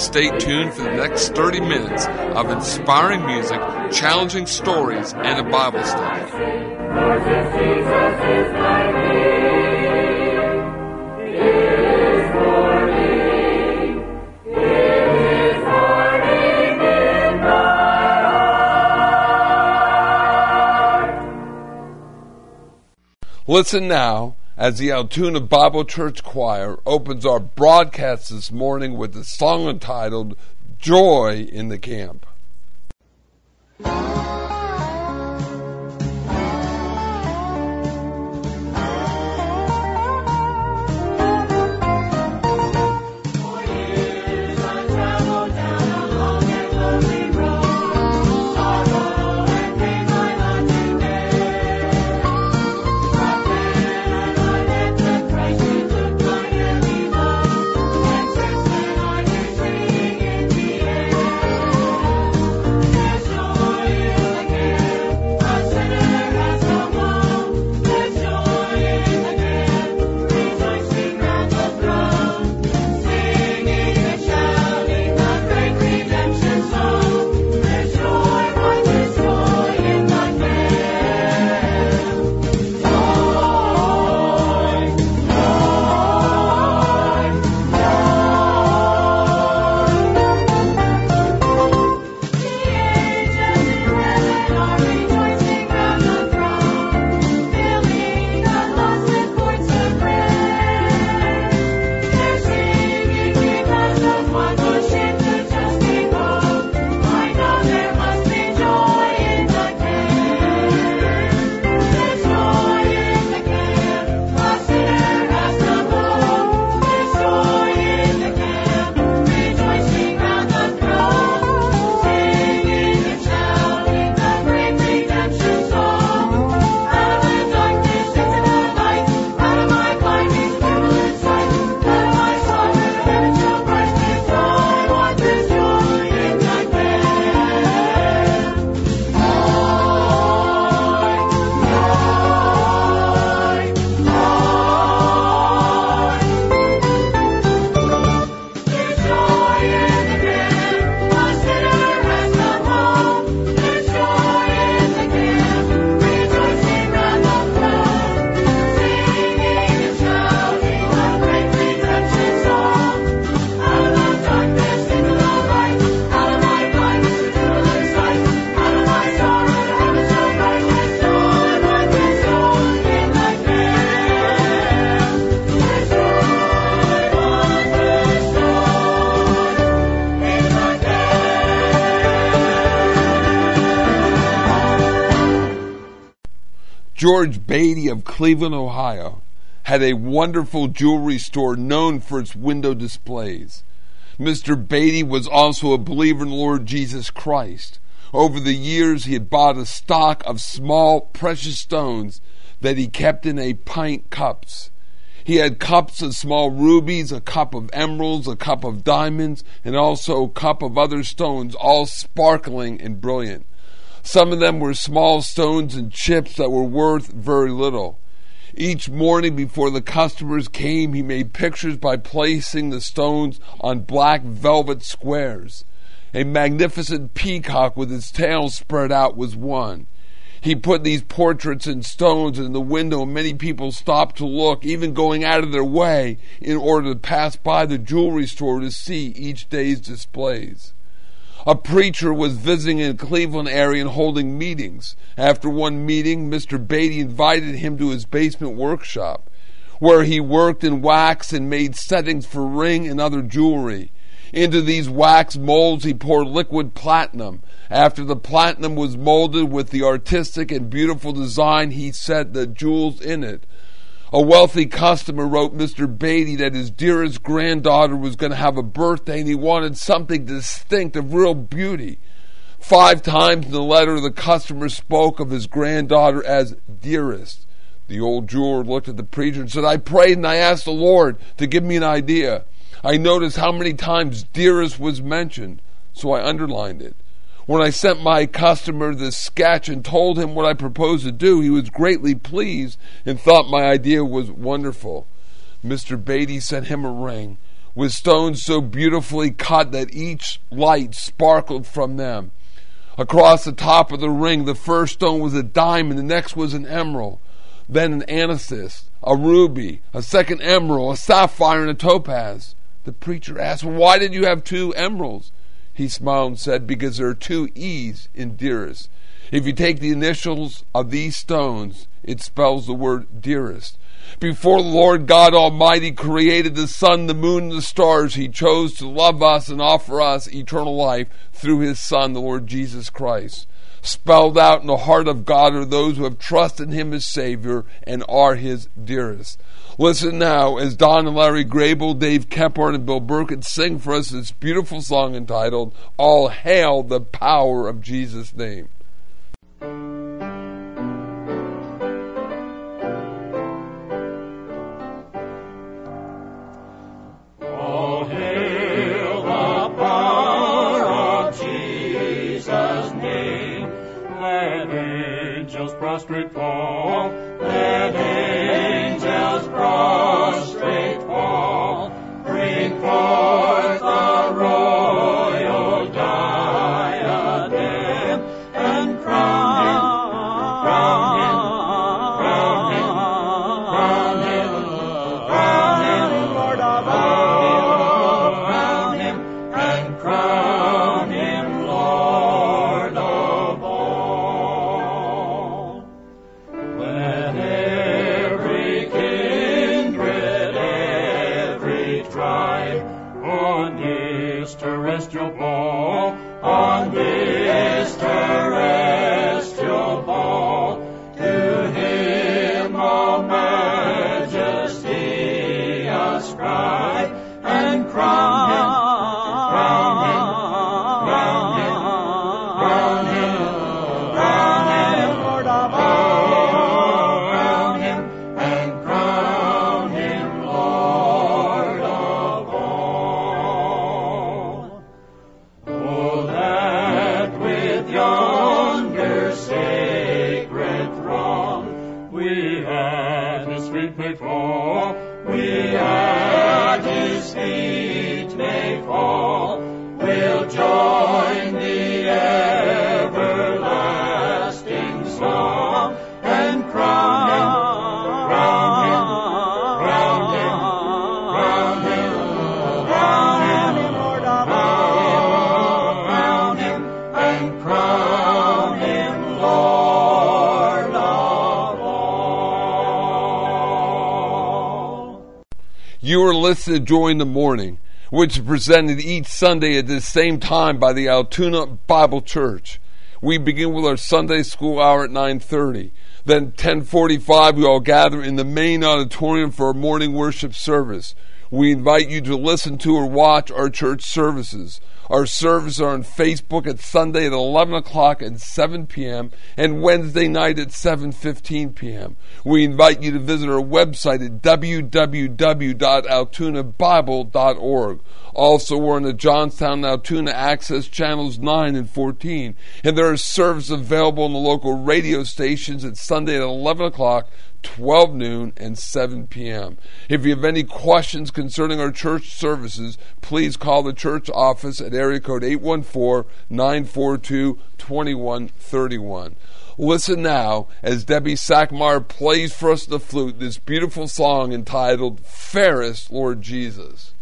Stay tuned for the next 30 minutes of inspiring music, challenging stories, and a Bible study. Listen now as the Altoona Bible Church Choir opens our broadcast this morning with the song entitled Joy in the Camp. George Beatty of Cleveland, Ohio, had a wonderful jewelry store known for its window displays. Mr. Beatty was also a believer in Lord Jesus Christ. Over the years, he had bought a stock of small, precious stones that he kept in a pint cups. He had cups of small rubies, a cup of emeralds, a cup of diamonds, and also a cup of other stones, all sparkling and brilliant. Some of them were small stones and chips that were worth very little. Each morning before the customers came, he made pictures by placing the stones on black velvet squares. A magnificent peacock with its tail spread out was one. He put these portraits in stones in the window, and many people stopped to look, even going out of their way in order to pass by the jewelry store to see each day's displays. A preacher was visiting in the Cleveland area and holding meetings. After one meeting, Mr. Beatty invited him to his basement workshop, where he worked in wax and made settings for ring and other jewelry. Into these wax molds, he poured liquid platinum. After the platinum was molded with the artistic and beautiful design, he set the jewels in it. A wealthy customer wrote Mr. Beatty that his dearest granddaughter was going to have a birthday and he wanted something distinct of real beauty. Five times in the letter, the customer spoke of his granddaughter as dearest. The old jeweler looked at the preacher and said, I prayed and I asked the Lord to give me an idea. I noticed how many times dearest was mentioned, so I underlined it. When I sent my customer this sketch and told him what I proposed to do, he was greatly pleased and thought my idea was wonderful. Mr. Beatty sent him a ring with stones so beautifully cut that each light sparkled from them. Across the top of the ring, the first stone was a diamond, the next was an emerald then an amethyst, a ruby, a second emerald, a sapphire, and a topaz. The preacher asked, Why did you have two emeralds? He smiled and said, Because there are two E's in dearest. If you take the initials of these stones, it spells the word dearest. Before the Lord God Almighty created the sun, the moon, and the stars, He chose to love us and offer us eternal life through His Son, the Lord Jesus Christ. Spelled out in the heart of God are those who have trusted Him as Savior and are His dearest. Listen now as Don and Larry Grable, Dave Kephart, and Bill Burkett sing for us this beautiful song entitled All Hail the Power of Jesus' Name. Prostrate fall. Feet may fall, we at his feet may fall, we'll join To Joy in the Morning, which is presented each Sunday at the same time by the Altoona Bible Church. We begin with our Sunday school hour at 9:30. Then 10:45 we all gather in the main auditorium for our morning worship service. We invite you to listen to or watch our church services. Our services are on Facebook at Sunday at 11 o'clock and 7 p.m. and Wednesday night at 7.15 p.m. We invite you to visit our website at www.altoonabible.org. Also, we're on the Johnstown Altoona Access Channels 9 and 14, and there are services available on the local radio stations at Sunday at 11 o'clock 12 noon and 7 p.m. If you have any questions concerning our church services, please call the church office at area code 814-942-2131. Listen now as Debbie Sackmeyer plays for us the flute this beautiful song entitled Fairest Lord Jesus.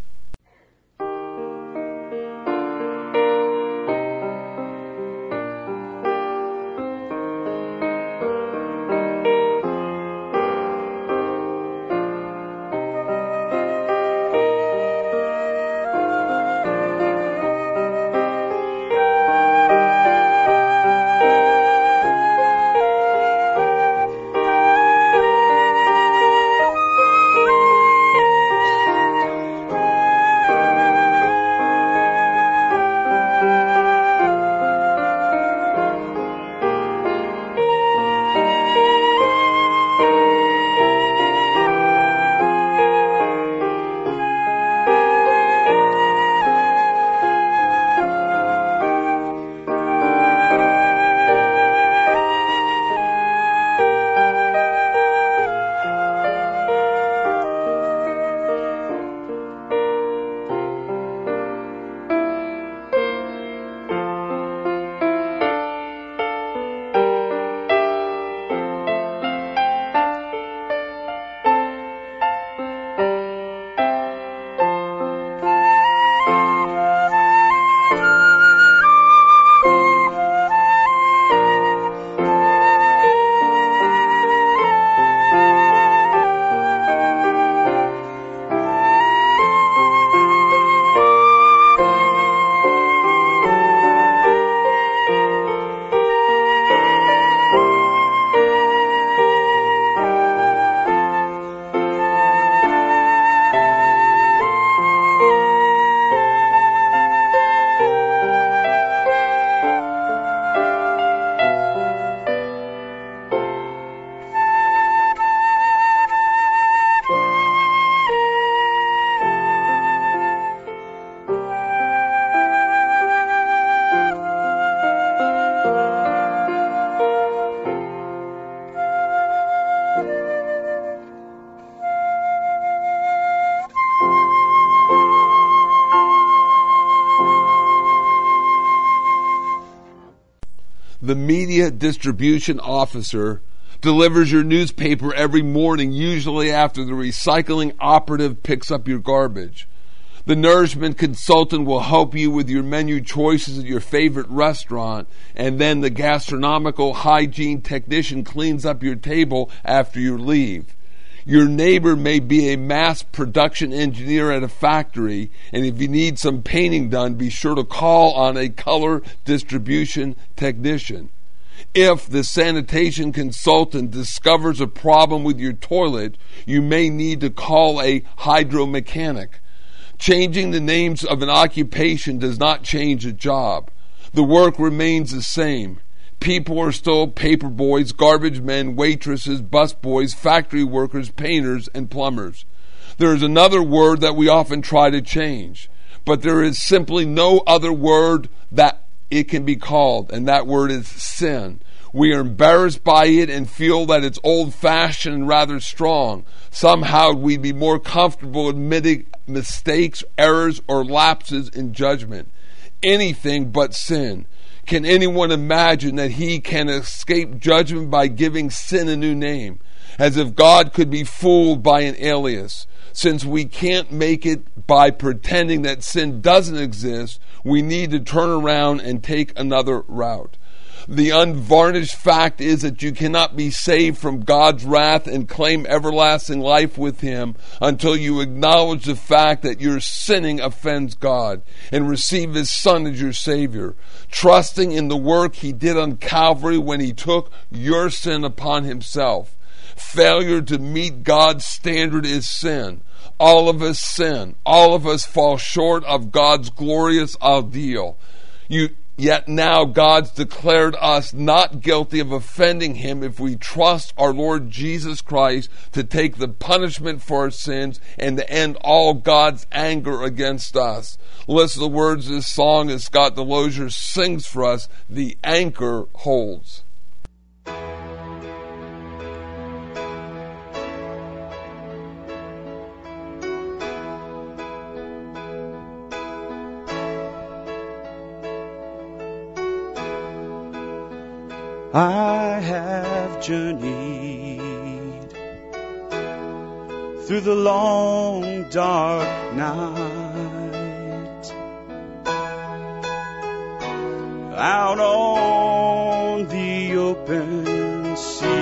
The media distribution officer, delivers your newspaper every morning, usually after the recycling operative picks up your garbage. The nourishment consultant will help you with your menu choices at your favorite restaurant, and then the gastronomical hygiene technician cleans up your table after you leave. Your neighbor may be a mass production engineer at a factory, and if you need some painting done, be sure to call on a color distribution technician. If the sanitation consultant discovers a problem with your toilet, you may need to call a hydromechanic. Changing the names of an occupation does not change a job. The work remains the same. People are still paper boys, garbage men, waitresses, busboys, factory workers, painters, and plumbers. There is another word that we often try to change, but there is simply no other word that it can be called, and that word is sin. We are embarrassed by it and feel that it's old fashioned and rather strong. Somehow we'd be more comfortable admitting mistakes, errors, or lapses in judgment. Anything but sin. Can anyone imagine that he can escape judgment by giving sin a new name? As if God could be fooled by an alias. Since we can't make it by pretending that sin doesn't exist, we need to turn around and take another route. The unvarnished fact is that you cannot be saved from God's wrath and claim everlasting life with Him until you acknowledge the fact that your sinning offends God and receive His Son as your Savior, trusting in the work He did on Calvary when He took your sin upon Himself. Failure to meet God's standard is sin. All of us sin. All of us fall short of God's glorious ideal. You, Yet now God's declared us not guilty of offending Him if we trust our Lord Jesus Christ to take the punishment for our sins and to end all God's anger against us. Listen to the words of this song as Scott Delosier sings for us The Anchor Holds. I have journeyed through the long dark night out on the open sea.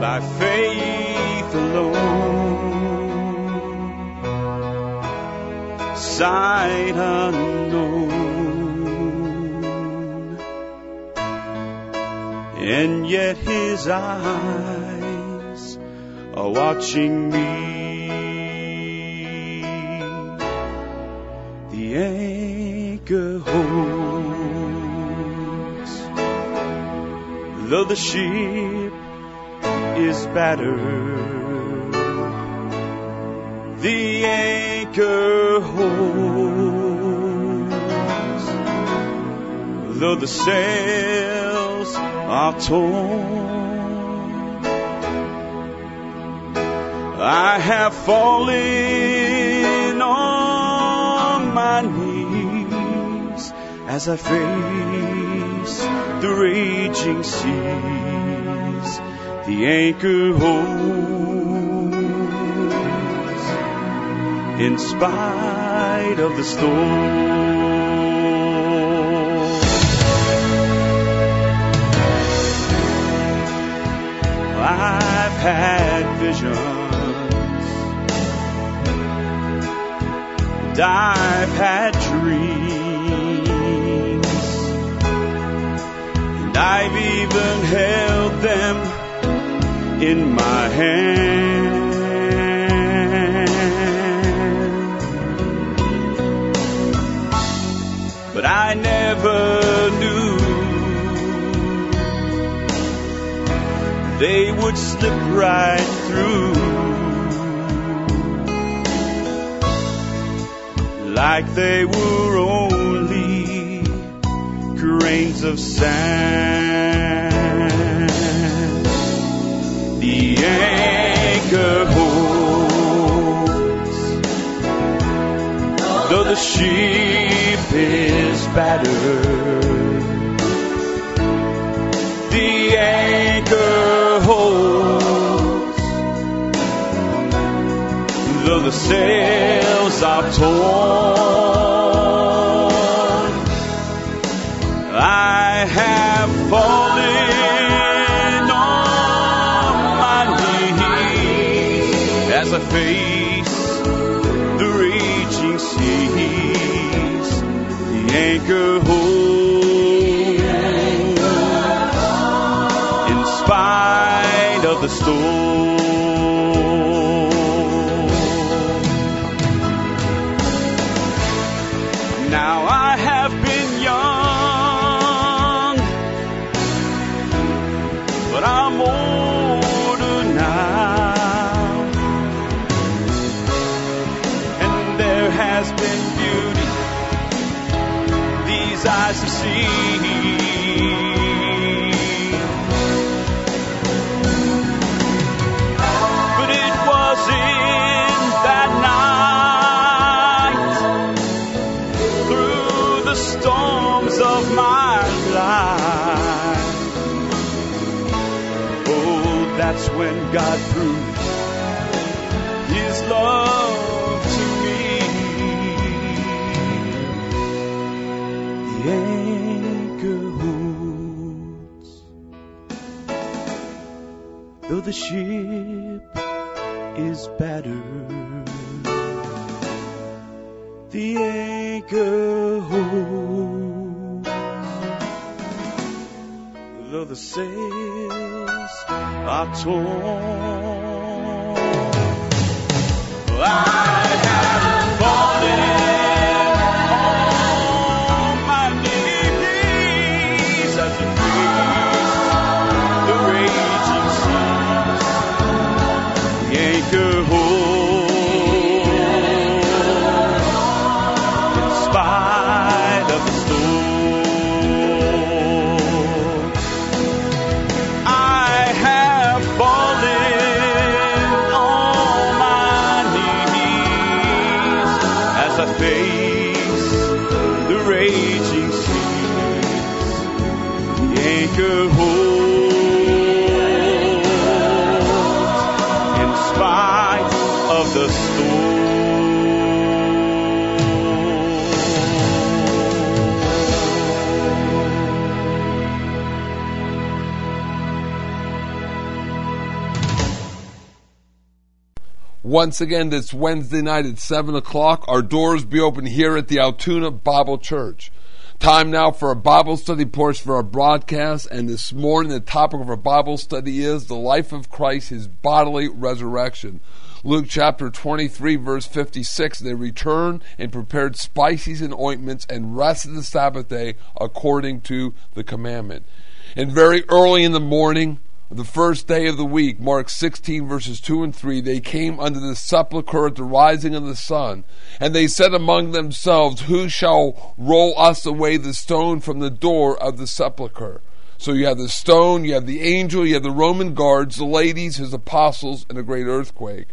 By faith sight unknown, and yet His eyes are watching me. The anchor holds, though the ship is battered. The anchor holds, though the sails are torn. I have fallen on my knees as I face the raging seas. The anchor holds in spite of the storm. I've had visions, and I've had dreams, and I've even held them in my hand. They would slip right through like they were only grains of sand. The anchor holds, though the ship is battered, the anchor holds, though the sails are torn. I have fallen that's when God proved His love to me. The anchor holds, though the ship is battered the anchor holds. Though the sails are Once again, this Wednesday night at 7 o'clock, our doors be open here at the Altoona Bible Church. Time now for a Bible study portion for our broadcast, and this morning the topic of our Bible study is the life of Christ, his bodily resurrection. Luke chapter 23, verse 56 They returned and prepared spices and ointments and rested the Sabbath day according to the commandment. And very early in the morning, the first day of the week, Mark 16, verses 2 and 3, they came under the sepulchre at the rising of the sun. And they said among themselves, Who shall roll us away the stone from the door of the sepulchre? So you have the stone, you have the angel, you have the Roman guards, the ladies, his apostles, and a great earthquake.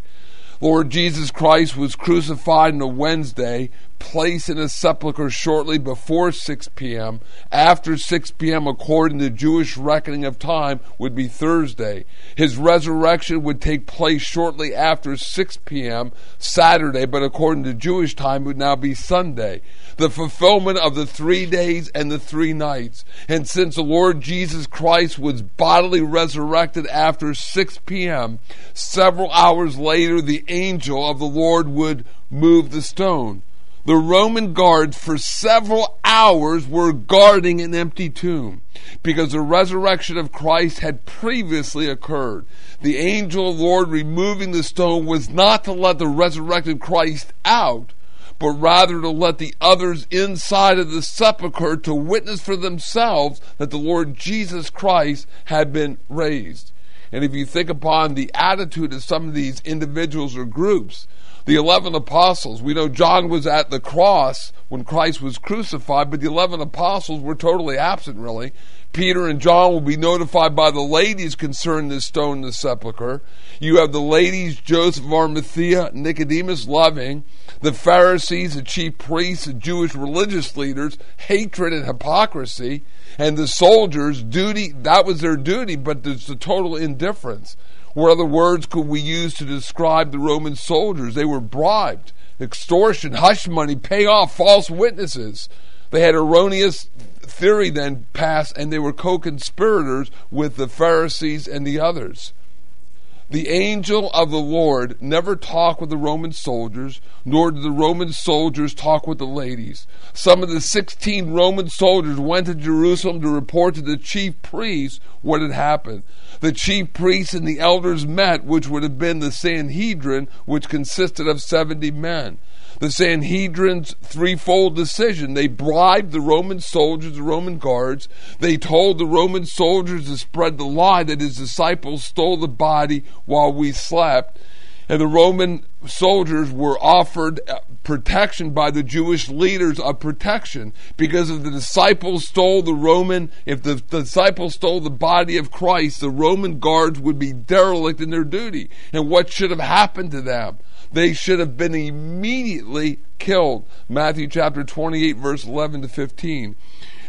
Lord Jesus Christ was crucified on a Wednesday, placed in a sepulchre shortly before 6 p.m. After 6 p.m., according to Jewish reckoning of time, would be Thursday. His resurrection would take place shortly after 6 p.m. Saturday, but according to Jewish time, would now be Sunday. The fulfillment of the three days and the three nights. And since the Lord Jesus Christ was bodily resurrected after 6 p.m., several hours later, the angel of the Lord would move the stone. The Roman guards for several hours were guarding an empty tomb because the resurrection of Christ had previously occurred. The angel of the Lord removing the stone was not to let the resurrected Christ out, but rather to let the others inside of the sepulchre to witness for themselves that the Lord Jesus Christ had been raised. And if you think upon the attitude of some of these individuals or groups, The 11 apostles, we know John was at the cross when Christ was crucified, but the 11 apostles were totally absent, really. Peter and John will be notified by the ladies concerning the stone the sepulchre. You have the ladies, Joseph of Arimathea, Nicodemus Loving, the Pharisees, the chief priests, the Jewish religious leaders, hatred and hypocrisy, and the soldiers, duty, that was their duty, but there's the total indifference. What other words could we use to describe the Roman soldiers? They were bribed, extortion, hush money, pay off, false witnesses. They had erroneous theory then passed, and they were co conspirators with the Pharisees and the others. The angel of the Lord never talked with the Roman soldiers, nor did the Roman soldiers talk with the ladies. Some of the 16 Roman soldiers went to Jerusalem to report to the chief priests what had happened. The chief priests and the elders met, which would have been the Sanhedrin, which consisted of 70 men the Sanhedrin's threefold decision. They bribed the Roman soldiers, the Roman guards. They told the Roman soldiers to spread the lie that his disciples stole the body while we slept. And the Roman soldiers were offered uh, protection by the Jewish leaders of protection because if the disciples stole the Roman, if the disciples stole the body of Christ, the Roman guards would be derelict in their duty. And what should have happened to them? They should have been immediately killed. Matthew chapter 28, verse 11 to 15.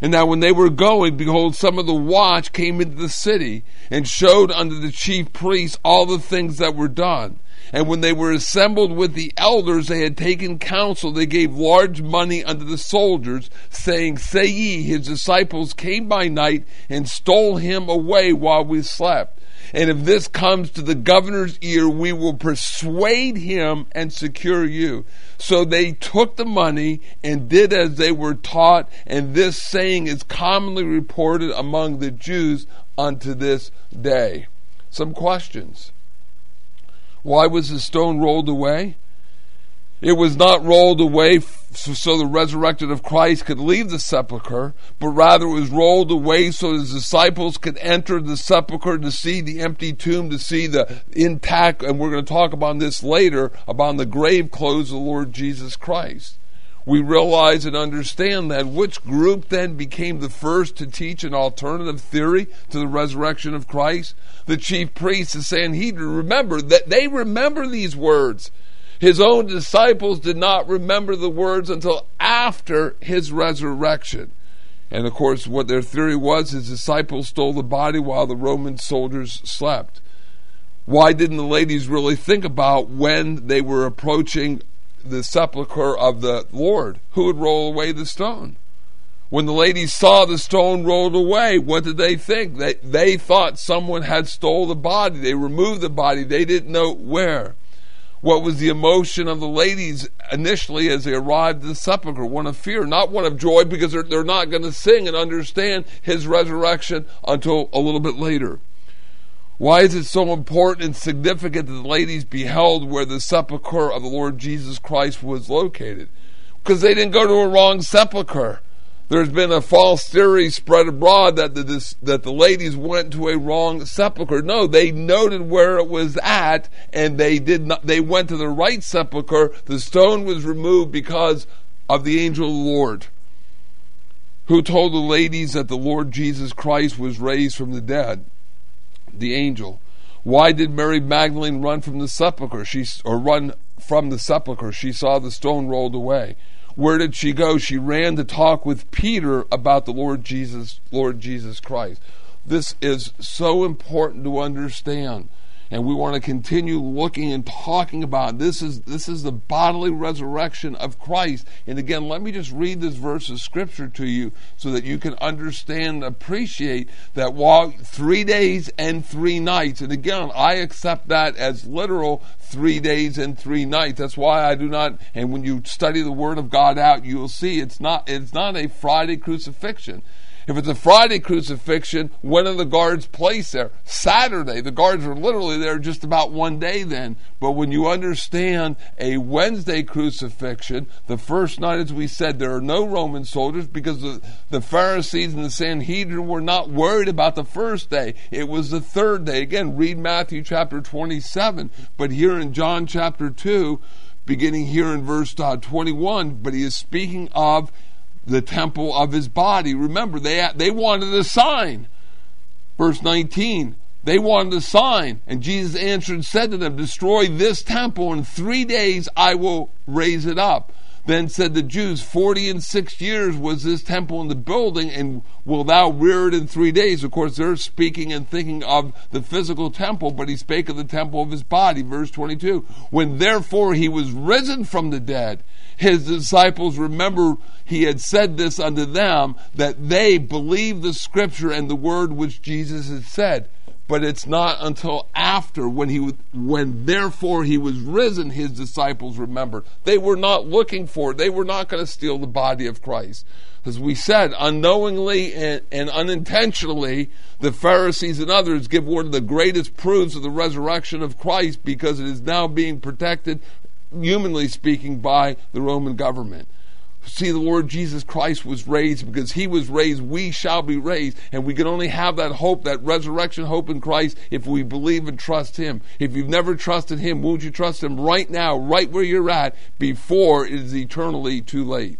And now when they were going, behold, some of the watch came into the city and showed unto the chief priests all the things that were done. And when they were assembled with the elders, they had taken counsel. They gave large money unto the soldiers, saying, Say ye, his disciples came by night and stole him away while we slept. And if this comes to the governor's ear, we will persuade him and secure you. So they took the money and did as they were taught, and this saying is commonly reported among the Jews unto this day. Some questions. Why was the stone rolled away? It was not rolled away so the resurrected of Christ could leave the sepulchre, but rather it was rolled away so his disciples could enter the sepulchre to see the empty tomb, to see the intact, and we're going to talk about this later, about the grave clothes of the Lord Jesus Christ. We realize and understand that which group then became the first to teach an alternative theory to the resurrection of Christ? The chief priests, the Sanhedrin. Remember that they remember these words. His own disciples did not remember the words until after his resurrection. And of course, what their theory was his disciples stole the body while the Roman soldiers slept. Why didn't the ladies really think about when they were approaching the sepulchre of the Lord? Who would roll away the stone? When the ladies saw the stone rolled away, what did they think? They, they thought someone had stole the body. They removed the body. They didn't know where. What was the emotion of the ladies initially as they arrived at the sepulchre? One of fear, not one of joy, because they're, they're not going to sing and understand his resurrection until a little bit later. Why is it so important and significant that the ladies beheld where the sepulchre of the Lord Jesus Christ was located? Because they didn't go to a wrong sepulchre there's been a false theory spread abroad that the that the ladies went to a wrong sepulcher. No, they noted where it was at, and they did not. They went to the right sepulcher. The stone was removed because of the angel of the Lord, who told the ladies that the Lord Jesus Christ was raised from the dead. The angel. Why did Mary Magdalene run from the sepulcher? She or run from the sepulcher. She saw the stone rolled away. Where did she go? She ran to talk with Peter about the Lord Jesus, Lord Jesus Christ. This is so important to understand and we want to continue looking and talking about this is this is the bodily resurrection of Christ. And again, let me just read this verse of scripture to you so that you can understand and appreciate that while three days and three nights, and again, I accept that as literal three days and three nights. That's why I do not and when you study the word of God out, you will see it's not it's not a Friday crucifixion. If it's a Friday crucifixion, when are the guards placed there? Saturday. The guards are literally there just about one day then. But when you understand a Wednesday crucifixion, the first night, as we said, there are no Roman soldiers because the, the Pharisees and the Sanhedrin were not worried about the first day. It was the third day. Again, read Matthew chapter 27. But here in John chapter 2, beginning here in verse uh, 21, but he is speaking of the temple of his body. Remember, they, they wanted a sign. Verse 19, they wanted a sign. And Jesus answered and said to them, Destroy this temple, in three days I will raise it up. Then said the Jews, Forty and six years was this temple in the building, and will thou rear it in three days? Of course, they're speaking and thinking of the physical temple, but he spake of the temple of his body. Verse 22. When therefore he was risen from the dead, his disciples remember he had said this unto them, that they believed the scripture and the word which Jesus had said but it's not until after when he when therefore he was risen his disciples remembered. They were not looking for it they were not going to steal the body of christ. As we said unknowingly and, and unintentionally the pharisees and others give one of the greatest proofs of the resurrection of christ because it is now being protected humanly speaking by the roman government see the Lord Jesus Christ was raised because he was raised, we shall be raised. And we can only have that hope, that resurrection hope in Christ, if we believe and trust him. If you've never trusted him, won't you trust him right now, right where you're at, before it is eternally too late?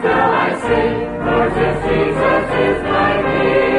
Still I sing, for Jesus is my King.